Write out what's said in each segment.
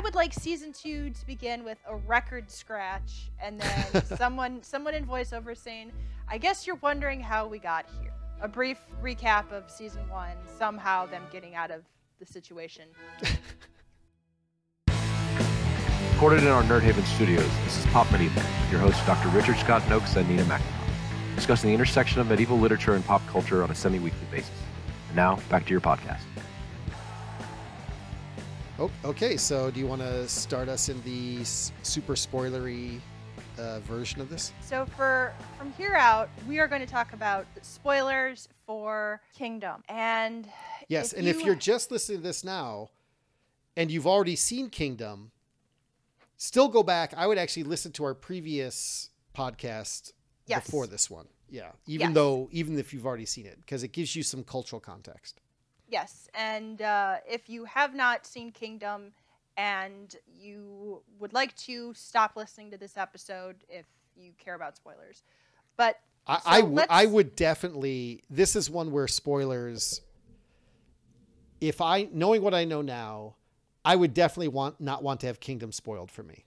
I would like season two to begin with a record scratch, and then someone someone in voiceover saying, "I guess you're wondering how we got here." A brief recap of season one, somehow them getting out of the situation. Recorded in our Nerd Haven studios, this is Pop Medieval with your hosts Dr. Richard Scott Nokes and Nina McIntosh, discussing the intersection of medieval literature and pop culture on a semi-weekly basis. And now, back to your podcast. Oh, okay, so do you want to start us in the s- super spoilery uh, version of this? So for from here out, we are going to talk about spoilers for Kingdom. And Yes, If and if you- you're just listening to this now and you've already seen Kingdom, still go back. I would actually listen to our previous podcast Yes. before this one. Yeah, even Yes. though even if you've already seen it because it gives you some cultural context. Yes, and uh, if you have not seen Kingdom and you would like to stop listening to this episode if you care about spoilers. But I, So I, w- I would definitely. This is one where spoilers. If I knowing what I know now, I would definitely want not want to have Kingdom spoiled for me.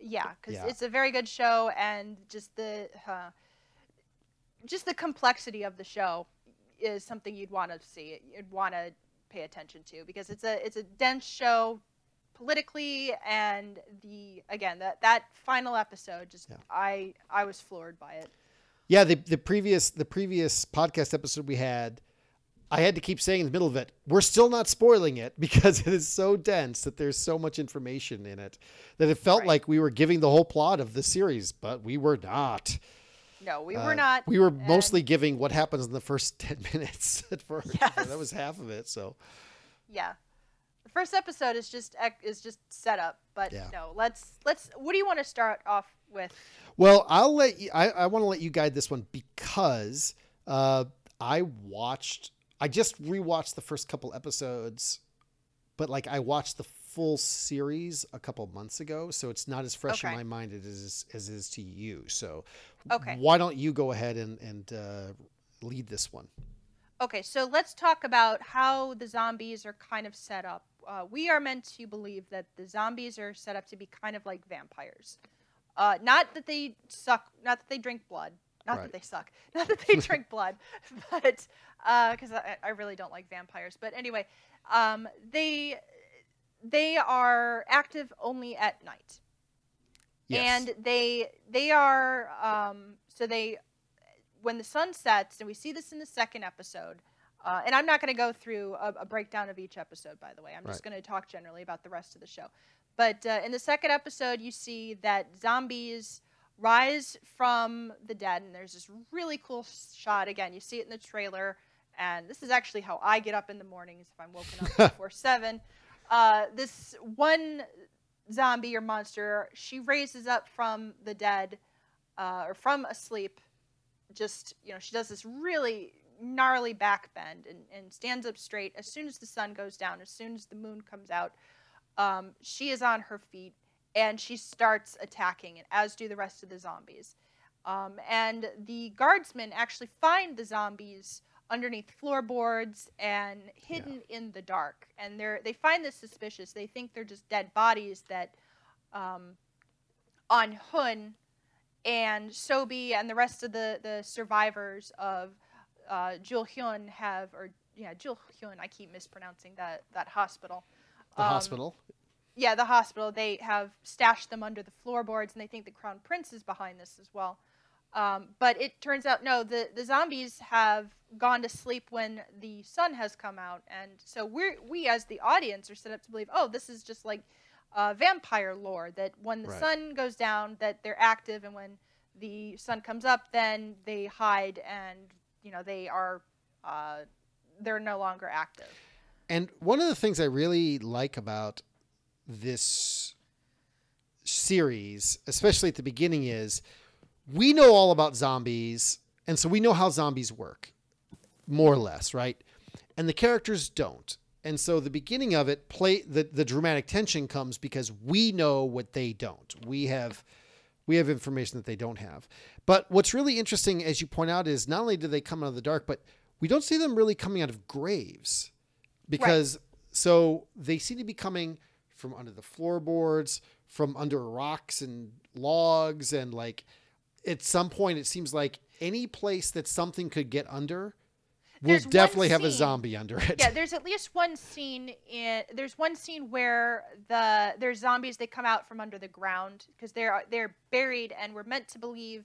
yeah, because Yeah. it's a very good show and just the uh, just the complexity of the show is something you'd want to see. You'd want to pay attention to because it's a it's a dense show politically and the again that that final episode just Yeah. I I was floored by it. Yeah, the the previous the previous podcast episode we had, I had to keep saying in the middle of it, we're still not spoiling it because it is so dense that there's so much information in it that it felt Right. like we were giving the whole plot of the series, but we were not. No, we Uh, were not. We were and- mostly giving what happens in the first ten minutes at first. Yes. That was half of it. So Yeah. The first episode is just is just set up, but Yeah. no, let's let's what do you want to start off with? Well, I'll let you. I, I want to let you guide this one because uh, I watched. I just rewatched the first couple episodes, but like I watched the full series a couple months ago, so it's not as fresh Okay. in my mind as it is as it is to you. So, Okay. why don't you go ahead and and uh, lead this one? Okay, so let's talk about how the zombies are kind of set up. Uh, we are meant to believe that the zombies are set up to be kind of like vampires. Uh, not that they suck, not that they drink blood, not Right. that they suck, not that they drink blood, but because I, I really don't like vampires. But anyway, um, they they are active only at night. Yes. and they they are um, so they when the sun sets and we see this in the second episode uh, and i'm not going to go through a, a breakdown of each episode by the way. I'm just going to talk generally about the rest of the show. But uh, in the second episode you see that zombies rise from the dead and there's this really cool shot. Again you see it in the trailer and this is actually how i get up in the mornings if i'm woken up before seven uh, this one zombie or monster, she raises up from the dead uh, or from asleep. Just, you know, she does this really gnarly back bend and, and stands up straight. As soon as the sun goes down, as soon as the moon comes out, um, she is on her feet and she starts attacking, and as do the rest of the zombies. Um, and the guardsmen actually find the zombies underneath floorboards and hidden in the dark. And they're they find this suspicious. They think they're just dead bodies that um, on Hun and Sobi and the rest of the the survivors of uh, Jul Hyun have or yeah Jul Hyun. I keep mispronouncing that that hospital. the Um, hospital. yeah, the hospital. They have stashed them under the floorboards, and they think the crown prince is behind this as well. Um, but it turns out no, the the zombies have gone to sleep when the sun has come out, and so we we as the audience are set up to believe, oh, this is just like uh, vampire lore that when the Right. sun goes down, that they're active, and when the sun comes up, then they hide, and you know they are uh, they're no longer active. And one of the things I really like about this series, especially at the beginning, is we know all about zombies, and so we know how zombies work, more or less, right? And the characters don't. And so the beginning of it, play the, the dramatic tension comes because we know what they don't. We have we have information that they don't have. But what's really interesting, as you point out, is not only do they come out of the dark, but we don't see them really coming out of graves because so they seem to be coming from under the floorboards, from under rocks and logs, and like at some point it seems like any place that something could get under will There's definitely have a zombie under it. Yeah, there's at least one scene in there's one scene where the there's zombies they come out from under the ground because they're they're buried and we're meant to believe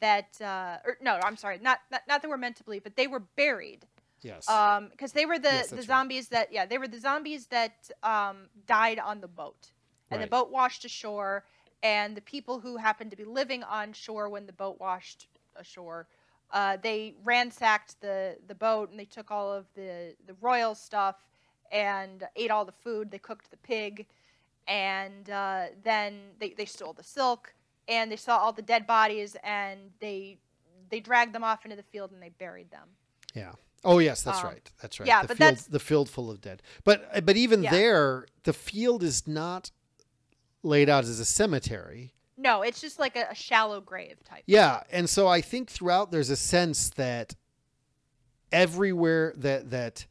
that uh or no, I'm sorry, not not, not that we're meant to believe, but they were buried. yes. Um because they were the Yes, the that's right. zombies that yeah, they were the zombies that um died on the boat. And Right. the boat washed ashore and the people who happened to be living on shore when the boat washed ashore uh, they ransacked the, the boat and they took all of the, the royal stuff and ate all the food. They cooked the pig, and uh, then they, they stole the silk and they saw all the dead bodies and they they dragged them off into the field and they buried them. Yeah. Oh yes, that's Um, right. That's right. yeah, the but field, that's- the field full of dead. But but even Yeah. there, the field is not laid out as a cemetery. No, it's just like a, a shallow grave type. Yeah, and so I think throughout there's a sense that everywhere that that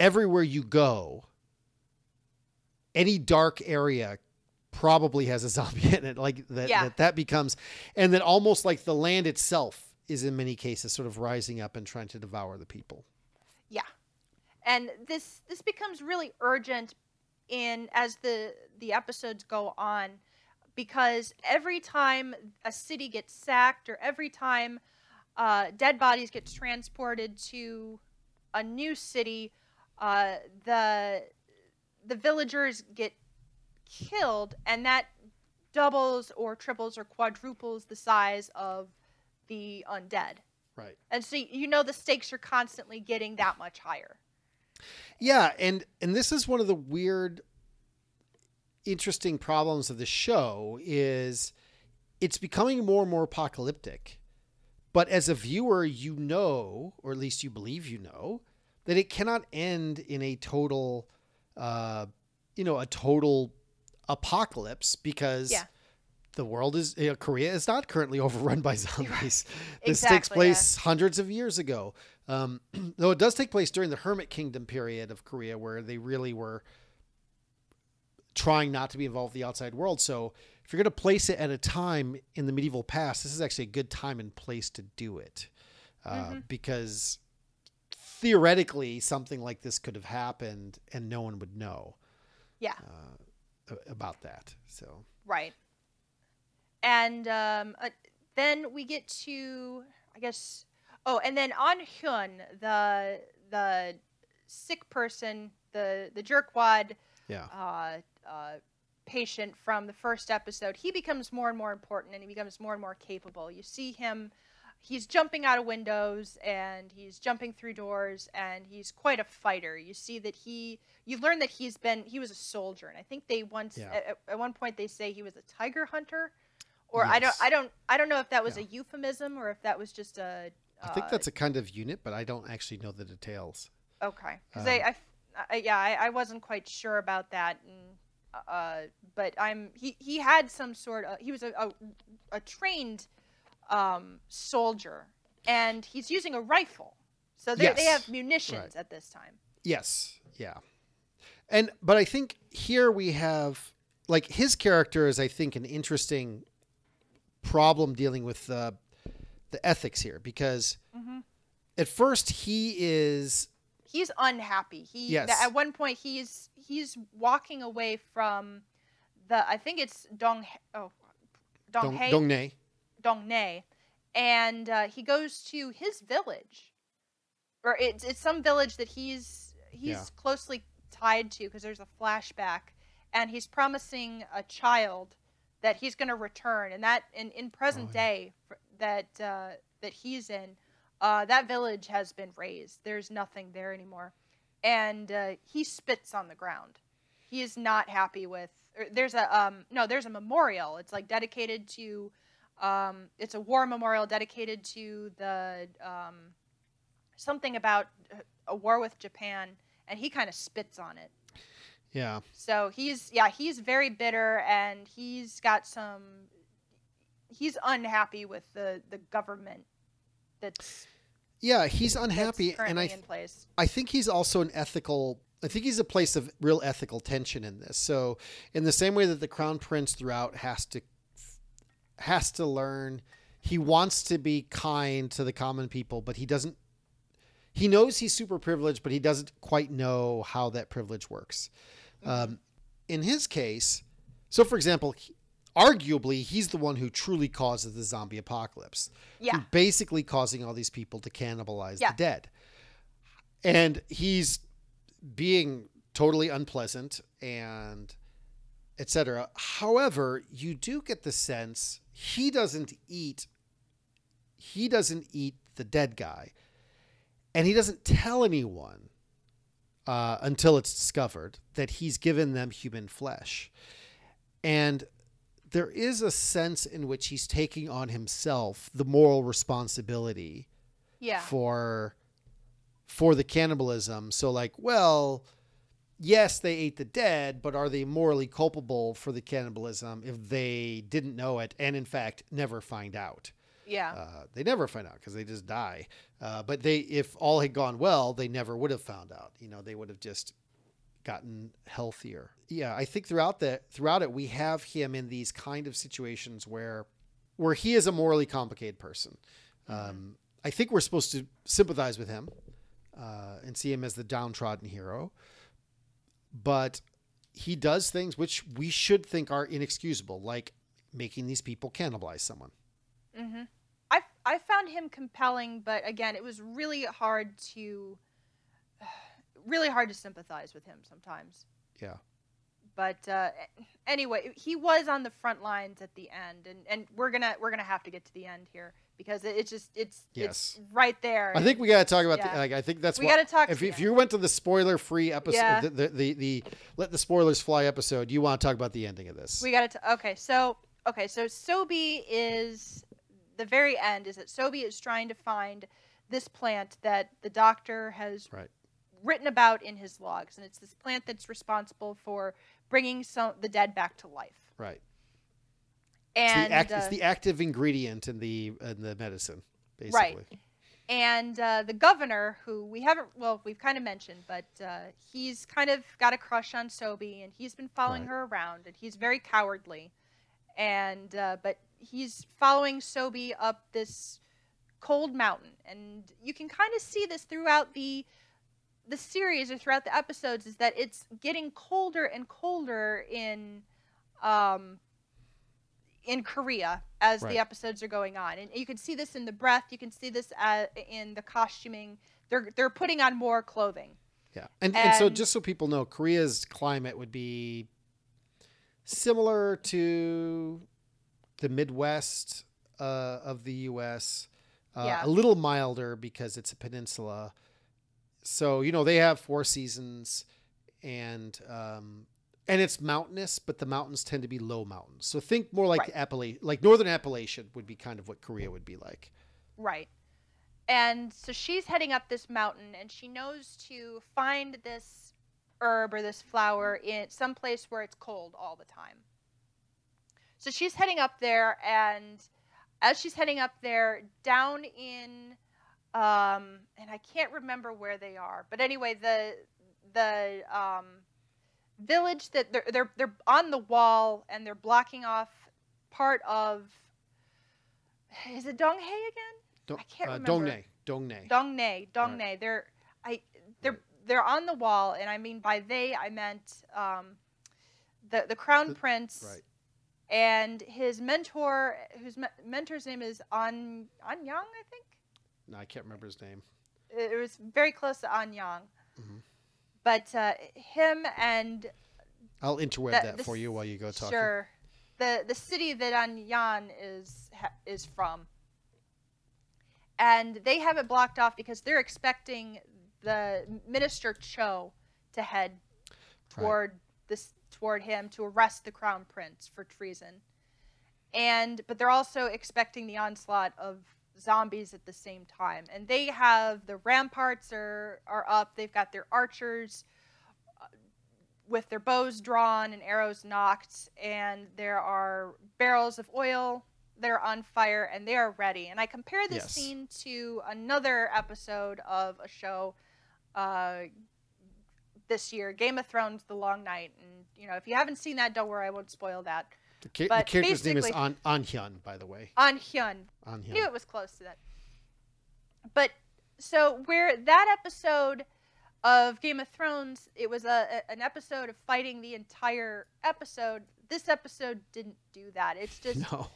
everywhere you go, any dark area probably has a zombie in it. Like that Yeah. that, that becomes and then almost like the land itself is in many cases sort of rising up and trying to devour the people. Yeah. And this this becomes really urgent in as the the episodes go on because every time a city gets sacked or every time uh, dead bodies get transported to a new city, uh, the the villagers get killed, and that doubles or triples or quadruples the size of the undead. Right. And so you know the stakes are constantly getting that much higher. Yeah, and and this is one of the weird interesting problems of the show is it's becoming more and more apocalyptic. But as a viewer, you know, or at least you believe you know, that it cannot end in a total uh you know, a total apocalypse because Yeah. the world is you know, Korea is not currently overrun by zombies. This takes Exactly, yeah. place hundreds of years ago. Um, though it does take place during the Hermit Kingdom period of Korea, where they really were trying not to be involved with the outside world. So if you're going to place it at a time in the medieval past, this is actually a good time and place to do it, uh, Mm-hmm. because theoretically something like this could have happened and no one would know Yeah. a- about that. So Right. And um, uh, then we get to, I guess, oh, and then on Hyun, the the sick person, the the jerkwad yeah, uh, uh, patient from the first episode, he becomes more and more important, and he becomes more and more capable. You see him. He's jumping out of windows and he's jumping through doors and he's quite a fighter. You see that he, you learn that he's been, he was a soldier. And I think they once, Yeah. at, at one point, they say he was a tiger hunter. Or I don't, I don't, I don't know if that was Yeah. a euphemism or if that was just a. I think uh, that's a kind of unit, but I don't actually know the details. Okay, because Um, I, I I- yeah, I, I wasn't quite sure about that, and uh, but I'm he he had some sort of he was a a, a trained um, soldier, and he's using a rifle, so they they have munitions right. at this time. Yes, yeah. And but I think here we have like his character is I think an interesting problem dealing with the the ethics here because Mhm. at first he is He's unhappy. He Yes. at one point he's he's walking away from the I think it's Dong oh Dong Dong, Hae Dongne. Dongnae, and uh, he goes to his village, or it's it's some village that he's he's Yeah. closely tied to because there's a flashback, and he's promising a child that he's going to return, and that in in present Oh, yeah. day that uh, that he's in, uh, that village has been razed. There's nothing there anymore, and uh, he spits on the ground. He is not happy with. Or there's a um no, there's a memorial. It's like dedicated to um, it's a war memorial dedicated to the um, something about uh, a war with Japan, and he kind of spits on it. Yeah. So he's yeah, he's very bitter, and he's got some. He's unhappy with the the government that's, Yeah, he's unhappy and I in place. I think he's also an ethical I think he's a place of real ethical tension in this. So, in the same way that the crown prince throughout has to has to learn, he wants to be kind to the common people, but he doesn't. He knows he's super privileged, but he doesn't quite know how that privilege works. Um, in his case, so for example, he- arguably he's the one who truly causes the zombie apocalypse. Yeah. Basically causing all these people to cannibalize Yeah. the dead. And he's being totally unpleasant and etc. However, you do get the sense he doesn't eat he doesn't eat the dead guy. And he doesn't tell anyone uh, until it's discovered that he's given them human flesh. And there is a sense in which he's taking on himself the moral responsibility Yeah. for for the cannibalism. So like, well, yes, they ate the dead, but are they morally culpable for the cannibalism if they didn't know it and in fact never find out? Yeah. Uh, they never find out because they just die. Uh, but they, if all had gone well, they never would have found out. You know, they would have just gotten healthier. Yeah, I think throughout the throughout it, we have him in these kind of situations where where he is a morally complicated person. Um, I think we're supposed to sympathize with him uh, and see him as the downtrodden hero, but he does things which we should think are inexcusable, like making these people cannibalize someone. Mm-hmm. I I found him compelling, but again, it was really hard to really hard to sympathize with him sometimes. Yeah. But uh, anyway, he was on the front lines at the end, and, and we're gonna we're gonna have to get to the end here because it, it's just it's Yes. it's right there. I think we got to talk about Yeah. the, like I think that's we what got to talk. if, if you went to the spoiler free episode Yeah. the, the, the the let the spoilers fly episode you want to talk about the ending of this We got to. Okay, so okay, so Sobi is the very end. Is that Sobi is trying to find this plant that the doctor has Right. Written about in his logs, and it's this plant that's responsible for bringing some the dead back to life. right it's And the act, uh, it's the active ingredient in the in the medicine basically Right. and uh, the governor, who we haven't, well, we've kind of mentioned, but uh, he's kind of got a crush on Sobi, and he's been following Right. her around, and he's very cowardly, and uh, but he's following Sobi up this cold mountain, and you can kind of see this throughout the the series or throughout the episodes, is that it's getting colder and colder in. Um, in Korea as Right. the episodes are going on, and you can see this in the breath. You can see this uh, in the costuming. They're they're putting on more clothing. yeah and, and so just so people know korea's climate would be similar to the midwest uh, of the us uh, Yeah. a little milder because it's a peninsula so you know they have four seasons and um and it's mountainous but the mountains tend to be low mountains so think more like Right. Appala- like northern appalachian would be kind of what korea would be like Right. And so she's heading up this mountain, and she knows to find this herb or this flower in some place where it's cold all the time. So she's heading up there, and as she's heading up there, down in, um, and I can't remember where they are, but anyway, the the um, village that they're they're they're on the wall and they're blocking off part of. Is it Donghae again? Dong- I can't uh, remember. Dongnae, Dongnae. Dongnae, Dongnae. They're I they're Right. they're on the wall, and I mean by they I meant um, the the crown The- prince right. and his mentor, whose me- mentor's name is An Anyang, I think. No i can't remember his name. It, was very close to Anyang, Mhm. but uh, him and i'll interweb the- that the for you while you go talking. Sure, the the city that Anyang is ha- is from, and they have it blocked off because they're expecting the minister Cho to head Right. toward this toward him to arrest the crown prince for treason, and but they're also expecting the onslaught of zombies at the same time, and they have the ramparts are are up. They've got their archers with their bows drawn and arrows nocked, and there are barrels of oil that are on fire and they are ready. And I compare this Yes. scene to another episode of a show, uh, this year, Game of Thrones: The Long Night, and you know if you haven't seen that, don't worry, I won't spoil that. The, ca- the character's name is An An Hyun, by the way. On Hyun, An knew it was close to that. But so where that episode of Game of Thrones, it was a, an episode of fighting the entire episode. This episode didn't do that. It's just No.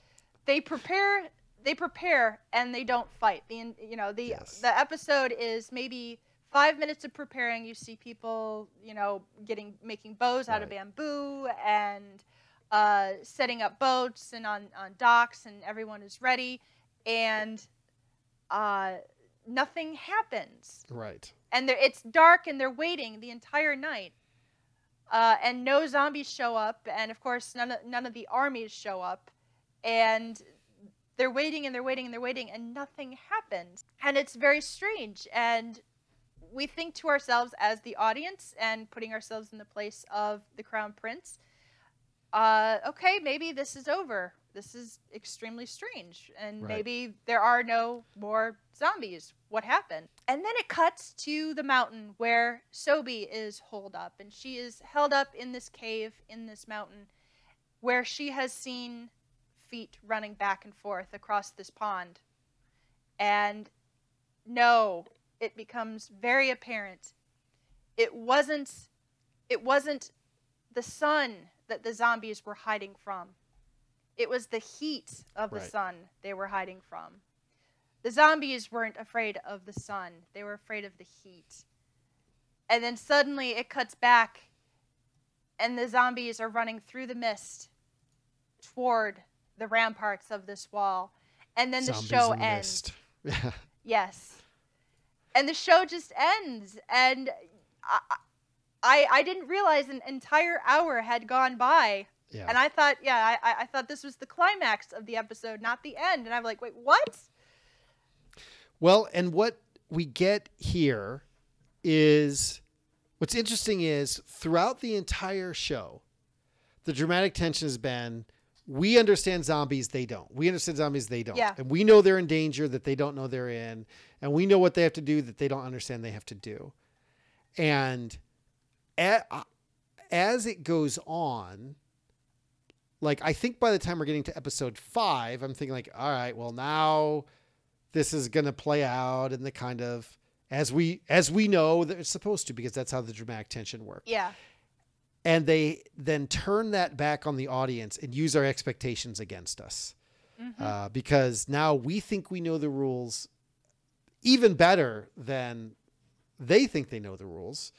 they prepare they prepare and they don't fight the you know the Yes. the episode is maybe five minutes of preparing you see people you know getting making bows out of bamboo and uh, setting up boats and on, on docks and everyone is ready. And uh, nothing happens. Right. and it's dark and they're waiting the entire night. Uh, and no zombies show up. And of course none of, none of the armies show up. And they're waiting and they're waiting and they're waiting and nothing happens. And it's very strange. And we think to ourselves as the audience and putting ourselves in the place of the crown prince uh, okay maybe this is over. This is extremely strange and Right. maybe there are no more zombies. What happened? And then it cuts to the mountain where sobi is holed up and she is held up in this cave in this mountain where she has seen feet running back and forth across this pond. And no it becomes very apparent. It wasn't it wasn't the sun that the zombies were hiding from it was the heat of the Right. sun they were hiding from the zombies weren't afraid of the sun they were afraid of the heat and then suddenly it cuts back and the zombies are running through the mist toward the ramparts of this wall and then Zombies the show the ends. Yeah. Yes. And the show just ends, and I, I, I didn't realize an entire hour had gone by, Yeah. and I thought, yeah, I, I- thought this was the climax of the episode, not the end, and I'm like, wait, what? Well, and what we get here is what's interesting is throughout the entire show, the dramatic tension has been we understand zombies, they don't. We understand zombies, they don't. Yeah. And we know they're in danger that they don't know they're in. And we know what they have to do that they don't understand they have to do. And as it goes on, like I think by the time we're getting to episode five, I'm thinking like, all right, well now this is going to play out in the kind of as we as we know that it's supposed to because that's how the dramatic tension works. Yeah, and they then turn that back on the audience and use our expectations against us. Mm-hmm. uh, because now we think we know the rules even better than they think they know the rules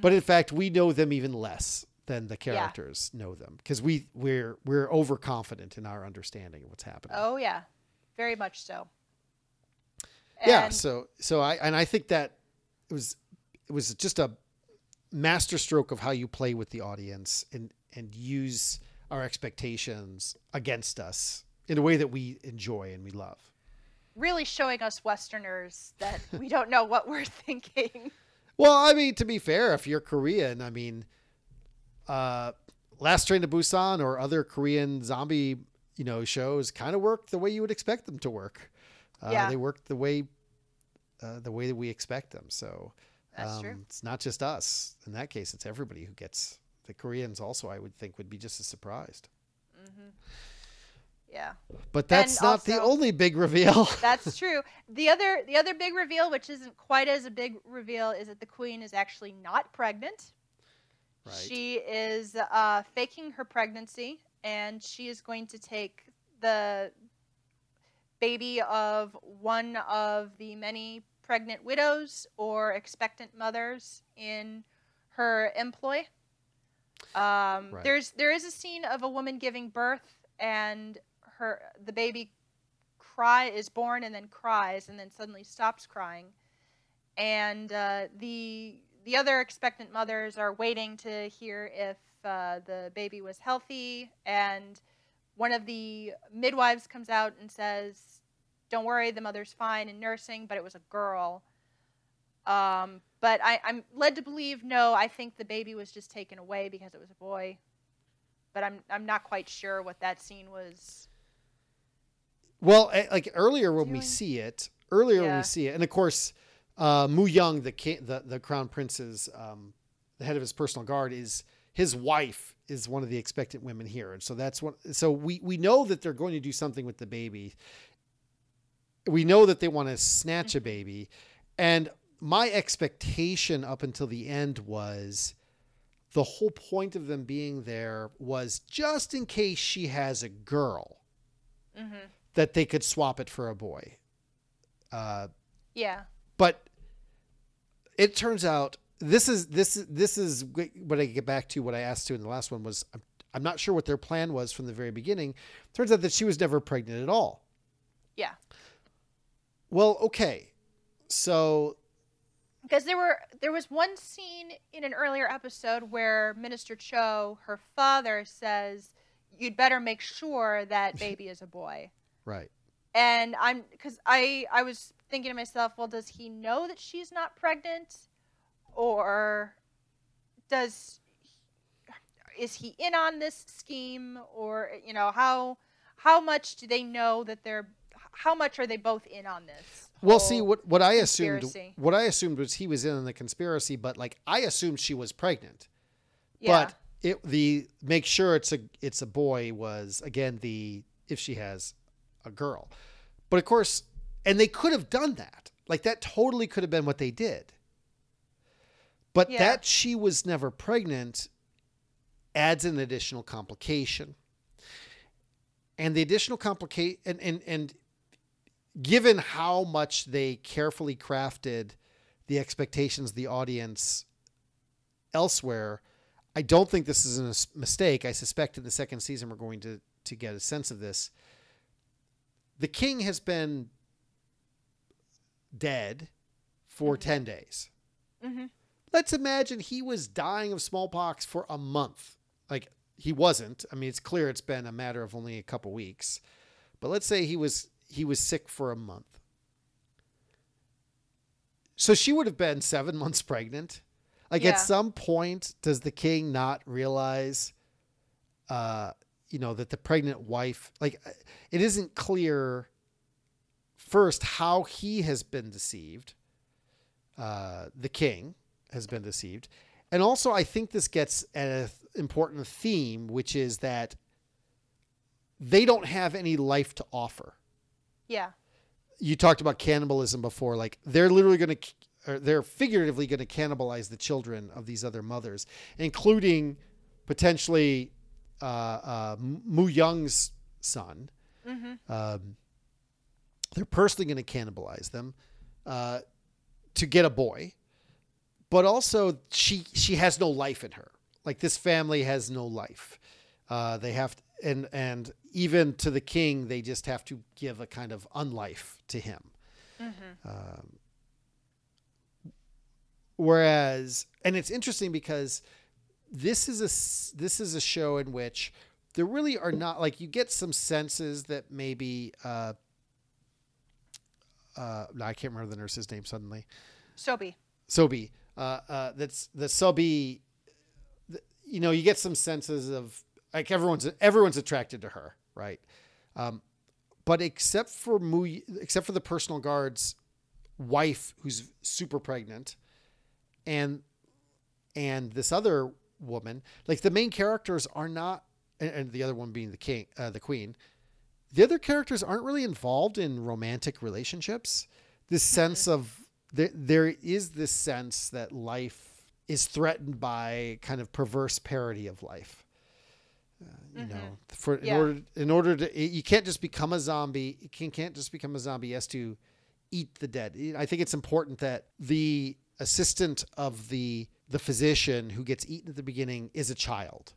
but in fact we know them even less than the characters know them because we we're we're overconfident in our understanding of what's happening oh yeah, very much so. yeah so so i and i think that it was it was just a masterstroke of how you play with the audience and and use our expectations against us in a way that we enjoy and we love really showing us Westerners that we don't know what we're thinking. Well i mean to be fair if you're korean i mean uh last train to busan or other korean zombie you know shows kind of work the way you would expect them to work uh, Yeah. they work the way uh, the way that we expect them so That's true. Um, It's not just us. In that case, it's everybody who gets the Koreans. Also, I would think would be just as surprised. Yeah. But that's not the only big reveal. That's true. The other the other big reveal, which isn't quite as a big reveal, is that the queen is actually not pregnant. Right. She is uh, faking her pregnancy, and she is going to take the baby of one of the many pregnant widows or expectant mothers in her employ. Um, Right. There's there is a scene of a woman giving birth, and her the baby cry is born and then cries and then suddenly stops crying, and uh, the the other expectant mothers are waiting to hear if uh, the baby was healthy, and one of the midwives comes out and says, "Don't worry, the mother's fine and nursing, but it was a girl." Um, but I, I'm led to believe no. I think the baby was just taken away because it was a boy. But I'm I'm not quite sure what that scene was. Well, eh, like earlier when we see it, earlier when we see it, and of course, uh, Mu Young, the, the the crown prince's um, the head of his personal guard, is his wife is one of the expectant women here, and so that's what. So we we know that they're going to do something with the baby. We know that they want to snatch a baby, and my expectation up until the end was the whole point of them being there was just in case she has a girl Mm-hmm. That they could swap it for a boy. Uh, Yeah. but it turns out this is this is this is what I get back to what I asked to in the last one was I'm, I'm not sure what their plan was from the very beginning. Turns out that she was never pregnant at all. Yeah. Well, okay, so Because there were there was one scene in an earlier episode where Minister Cho, her father, says, "You'd better make sure that baby is a boy." Right, And I'm because I I was thinking to myself, well, does he know that she's not pregnant, or does is he in on this scheme, or you know how how much do they know that they're how much are they both in on this? Well, see what what I assumed conspiracy? what I assumed was he was in on the conspiracy, but like I assumed she was pregnant. Yeah. But it the make sure it's a it's a boy was again the if she has a girl. But of course, and they could have done that. Like that totally could have been what they did. But Yeah. that she was never pregnant adds an additional complication. And the additional complicate and and and given how much they carefully crafted the expectations of the audience elsewhere, I don't think this is a mistake. I suspect in the second season we're going to to get a sense of this. The king has been dead for 10 days. Mhm. Let's imagine he was dying of smallpox for a month. Like he wasn't. I mean, it's clear it's been a matter of only a couple weeks. But let's say he was he was sick for a month. So she would have been 7 months pregnant. Like Yeah. at some point does the king not realize uh you know that the pregnant wife like uh, it isn't clear first how he has been deceived uh the king has been deceived and also i think this gets at an important theme which is that they don't have any life to offer yeah. you talked about cannibalism before like they're literally going to or they're figuratively going to cannibalize the children of these other mothers including potentially uh, uh, mu young's son Mm-hmm. um, they're personally going to cannibalize them uh, to get a boy but also she she has no life in her like this family has no life uh, they have and and even to the king they just have to give a kind of unlife to him Mm-hmm. um, whereas and it's interesting because this is a this is a show in which there really are not like you get some senses that maybe uh uh no, I can't remember the nurse's name suddenly. Sobi. Sobi. Uh uh that's the Sobi you know, you get some senses of like everyone's everyone's attracted to her, right? Um but except for Mu except for the personal guard's wife who's super pregnant and and this other woman. Like the main characters are not and, and the other one being the king uh, the queen the other characters aren't really involved in romantic relationships. This sense of there, there is this sense that life is threatened by kind of perverse parody of life. Uh, you know for in Yeah. order in order to you can't just become a zombie you can, can't just become a zombie as to eat the dead. I think it's important that the assistant of the the physician who gets eaten at the beginning is a child.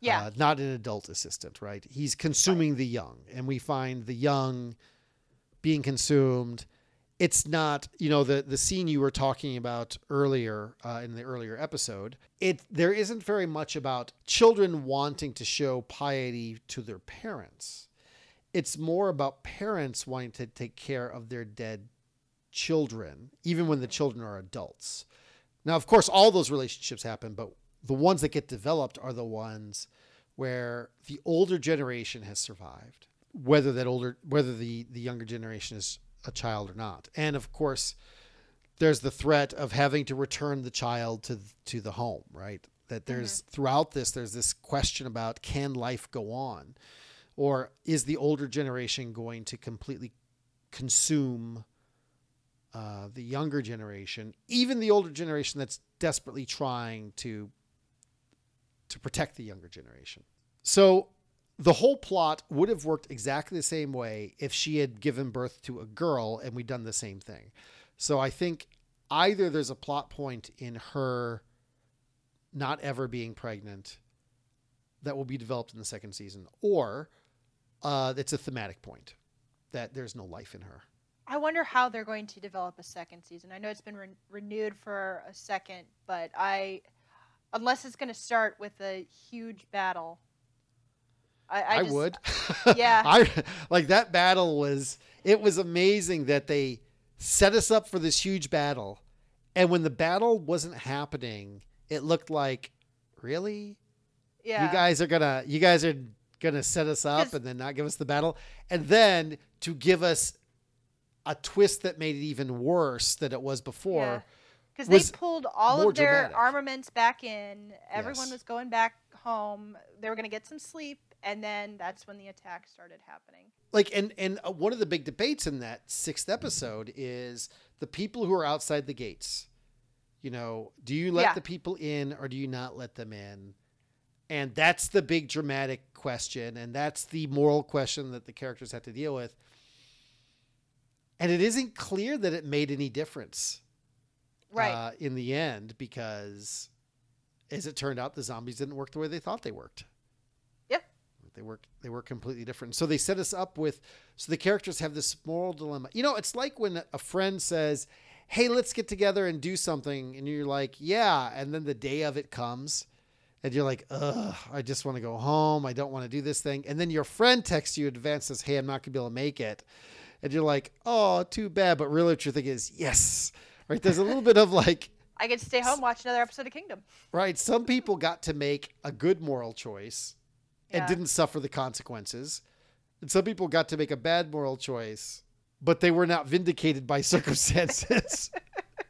Yeah. uh, not an adult assistant right? He's consuming the young and we find the young being consumed. It's not you know the the scene you were talking about earlier uh, in the earlier episode it there isn't very much about children wanting to show piety to their parents. It's more about parents wanting to take care of their dead children even when the children are adults now of course all those relationships happen but the ones that get developed are the ones where the older generation has survived whether that older whether the the younger generation is a child or not. And of course there's the threat of having to return the child to to the home, right? That mm-hmm. there's throughout this there's this question about can life go on, or is the older generation going to completely consume uh, the younger generation, even the older generation that's desperately trying to to protect the younger generation. So the whole plot would have worked exactly the same way if she had given birth to a girl and we'd done the same thing. So I think either there's a plot point in her not ever being pregnant that will be developed in the second season, or uh, it's a thematic point that there's no life in her. I wonder how they're going to develop a second season. I know it's been re- renewed for a second, but I, unless it's going to start with a huge battle, I, I, I, just- would. Yeah. I like that battle was it was amazing that they set us up for this huge battle. And when the battle wasn't happening, it looked like really Yeah. you guys are gonna you guys are gonna set us up and then not give us the battle and then to give us a twist that made it even worse than it was before Because was they pulled all of their dramatic. armaments back in. Everyone Yes. was going back home. They were going to get some sleep, and then that's when the attack started happening. like and and uh, one of the big debates in that sixth episode is the people who are outside the gates you know do you let Yeah. the people in or do you not let them in and that's the big dramatic question and that's the moral question that the characters have to deal with and it isn't clear that it made any difference Right. uh, in the end because as it turned out the zombies didn't work the way they thought they worked. Yep. they work they work completely different. So they set us up with so the characters have this moral dilemma. You know it's like when a friend says hey let's get together and do something and you're like yeah and then the day of it comes and you're like ugh i just want to go home. I don't want to do this thing. And then your friend texts you in advance says hey i'm not going to be able to make it and you're like oh too bad but really what you're thinking is yes right there's a little bit of like I could stay home, watch another episode of Kingdom. right some people got to make a good moral choice and Yeah. didn't suffer the consequences. And some people got to make a bad moral choice, but they were not vindicated by circumstances.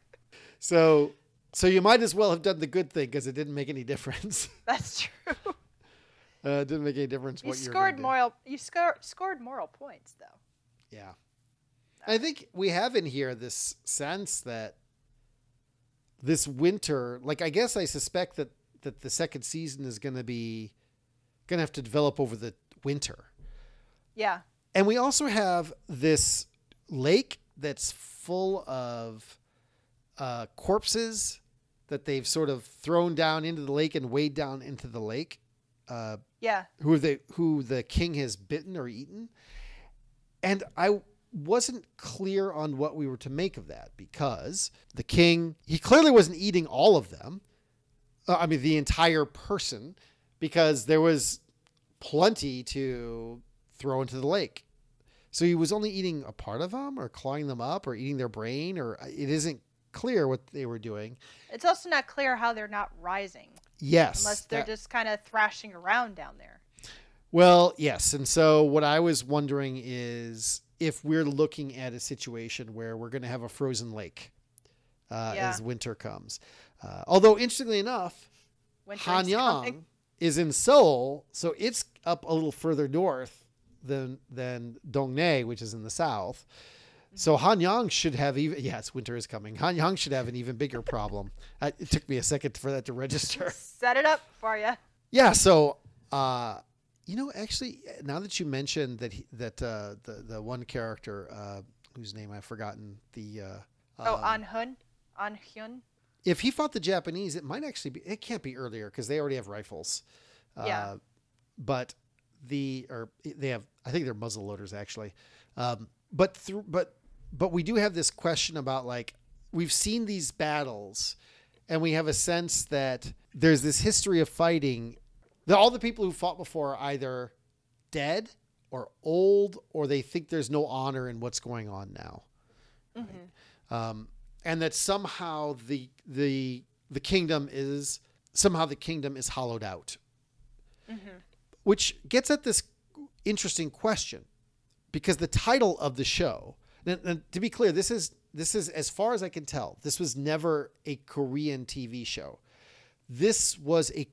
so so you might as well have done the good thing because it didn't make any difference. That's true. Uh, it didn't make any difference you what you scored were gonna do. moral. You score, scored moral points, though. Yeah. I think we have in here this sense that this winter, like I guess I suspect that that the second season is going to be going to have to develop over the winter. Yeah. And we also have this lake that's full of uh, corpses that they've sort of thrown down into the lake and weighed down into the lake. Uh, Yeah. who they who the king has bitten or eaten, and I wasn't clear on what we were to make of that because the king he clearly wasn't eating all of them. Uh, I mean, the entire person, because there was plenty to throw into the lake. So he was only eating a part of them, or clawing them up, or eating their brain, or uh, it isn't clear what they were doing. It's also not clear how they're not rising, Yes, unless they're that- just kind of thrashing around down there. Well, yes. And so what I was wondering is if we're looking at a situation where we're going to have a frozen lake uh, Yeah. as winter comes. Uh, although, interestingly enough, Winter. Hanyang is in Seoul, so it's up a little further north than than Dongnae, which is in the south. So Hanyang should have even yes, winter is coming. Hanyang should have an even bigger problem. Uh, it took me a second for that to register. Set it up for you. Yeah. So, uh, you know, actually, now that you mentioned that he, that uh, the the one character uh, whose name I've forgotten, the uh, Oh, um, An Hun, An Hyun. if he fought the Japanese, it might actually be. It can't be earlier because they already have rifles. Yeah. Uh, but the or they have. I think they're muzzle loaders actually. Um, but through but but we do have this question about like we've seen these battles, and we have a sense that there's this history of fighting. That all the people who fought before are either dead or old, or they think there's no honor in what's going on now um, and that somehow the the the kingdom is somehow the kingdom is hollowed out, which gets at this interesting question because the title of the show. And, and to be clear, this is this is as far as I can tell, this was never a Korean TV show. This was a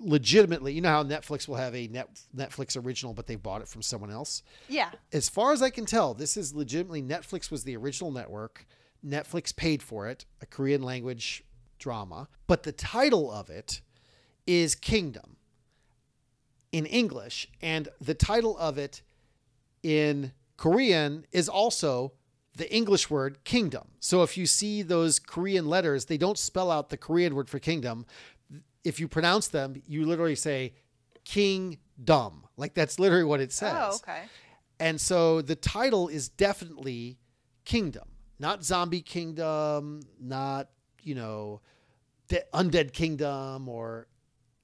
legitimately, you know how Netflix will have a net, Netflix original, but they bought it from someone else. Yeah. As far as I can tell, this is legitimately Netflix was the original network. Netflix paid for it, a Korean language drama, but the title of it is Kingdom in English, and the title of it in Korean is also the English word kingdom. So if you see those Korean letters, they don't spell out the Korean word for kingdom. If you pronounce them, you literally say King Dumb. Like that's literally what it oh, says. Oh, okay. And so the title is definitely Kingdom, not Zombie Kingdom, not, you know, De- Undead Kingdom or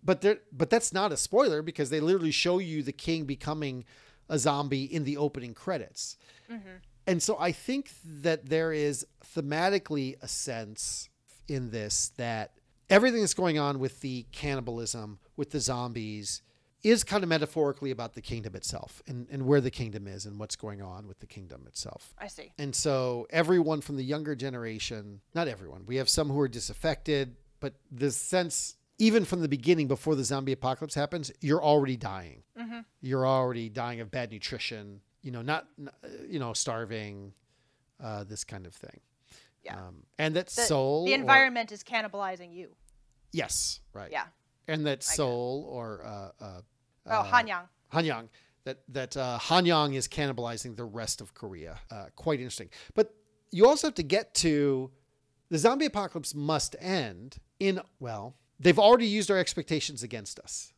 but there but that's not a spoiler because they literally show you the king becoming a zombie in the opening credits. Mm-hmm. And so I think that there is thematically a sense in this that everything that's going on with the cannibalism, with the zombies, is kind of metaphorically about the kingdom itself and, and where the kingdom is and what's going on with the kingdom itself. I see. And so everyone from the younger generation, not everyone, we have some who are disaffected, but the sense, even from the beginning, before the zombie apocalypse happens, you're already dying. Mm-hmm. You're already dying of bad nutrition, you know, not, you know, starving, uh, this kind of thing. Yeah. Um, and that The, Seoul. the or- environment is cannibalizing you. Yes. Right. Yeah. And that I get it. Seoul or, uh, uh, Oh, uh, Hanyang. Hanyang. That that uh, Hanyang is cannibalizing the rest of Korea. Uh, quite interesting. But you also have to get to the zombie apocalypse must end in well. They've already used our expectations against us.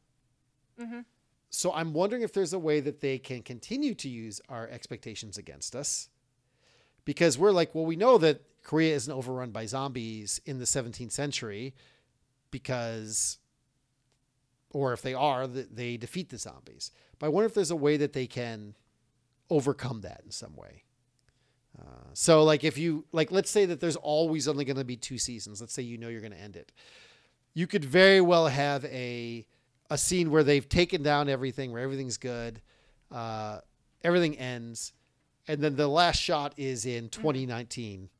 Mm-hmm. So I'm wondering if there's a way that they can continue to use our expectations against us. Because we're like, well, we know that Korea isn't overrun by zombies in the 17th century because, or if they are, they defeat the zombies. But I wonder if there's a way that they can overcome that in some way. Uh, so, like, if you, like, let's say that there's always only going to be two seasons. Let's say you know you're going to end it. You could very well have a, a scene where they've taken down everything, where everything's good, uh, everything ends, and then the last shot is in 2019,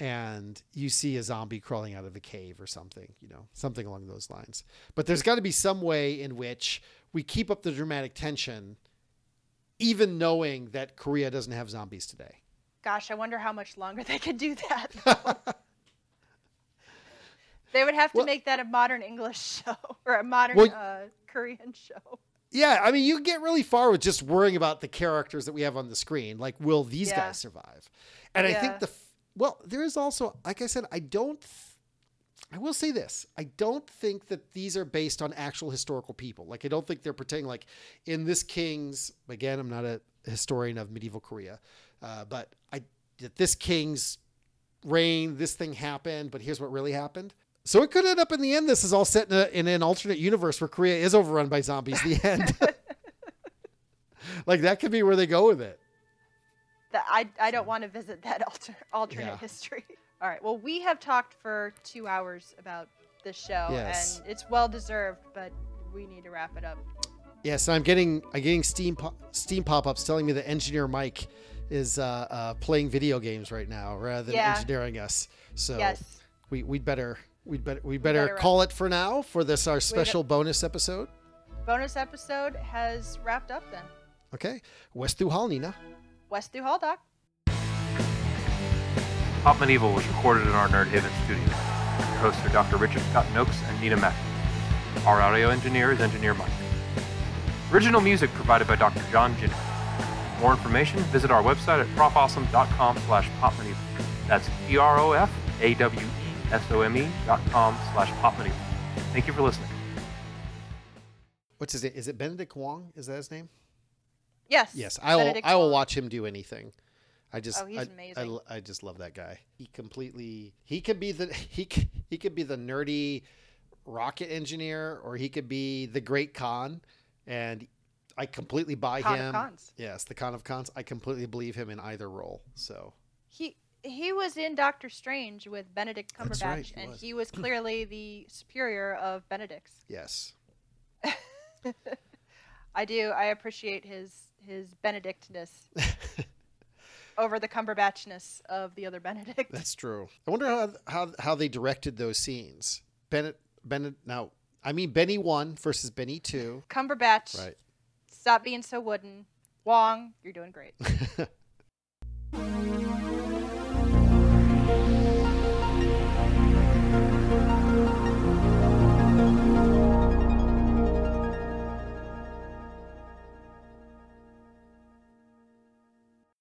and you see a zombie crawling out of a cave or something, you know, something along those lines. But there's got to be some way in which we keep up the dramatic tension, even knowing that Korea doesn't have zombies today. Gosh, I wonder how much longer they could do that. they would have to Well- make that a modern English show or a modern Well- uh, Korean show. Yeah, I mean, you get really far with just worrying about the characters that we have on the screen. Like, will these Yeah. guys survive? And I think the well, there is also, like I said, I don't. th- I will say this: I don't think that these are based on actual historical people. Like, I don't think they're pretending like in this king's. Again, I'm not a historian of medieval Korea, uh, but I that this king's reign, this thing happened, but here's what really happened. So it could end up in the end. This is all set in, a, in an alternate universe where Korea is overrun by zombies. The end, like that could be where they go with it. That I, I don't want to visit that alter, alternate Yeah. history. All right. Well, we have talked for two hours about this show, Yes. and it's well deserved, but we need to wrap it up. Yes, I'm getting I'm getting Steam po- Steam pop-ups telling me that Engineer Mike is uh, uh, playing video games right now rather than Yeah. engineering us. So yes. we we'd better we'd better we better, better call it for now for this our special bonus episode. Bonus episode has wrapped up then. Okay, Westu hal Nina. West Hall Doc. Pop Medieval was recorded in our Nerd Haven studio. Your hosts are Dr. Richard Scott Nokes and Nina McNamara. Our audio engineer is Engineer Mike. Original music provided by Dr. John Ginny. For more information, visit our website at profawesome.com slash popmedieval. That's P-R-O-F-A-W-E-S-O-M-E dot com slash popmedieval. Thank you for listening. What's his name? Is it Benedict Wong? Is that his name? Yes. Yes, I will. Benedict I will watch him do anything. I just. Oh, he's I, amazing. I, I just love that guy. He completely. He could be the. He c- he could be the nerdy rocket engineer, or he could be the great Khan, and I completely buy Con of him. Cons. Yes, the Khan of Cons. I completely believe him in either role. So He he was in Doctor Strange with Benedict Cumberbatch, right, he and was. he was clearly the superior of Benedict's. yes, I do. I appreciate his his Benedictness. over the Cumberbatchness of the other Benedict. That's true. I wonder how how how they directed those scenes. Bennett Bennett now I mean Benny one versus Benny two. Cumberbatch, Right. stop being so wooden. Wong, you're doing great.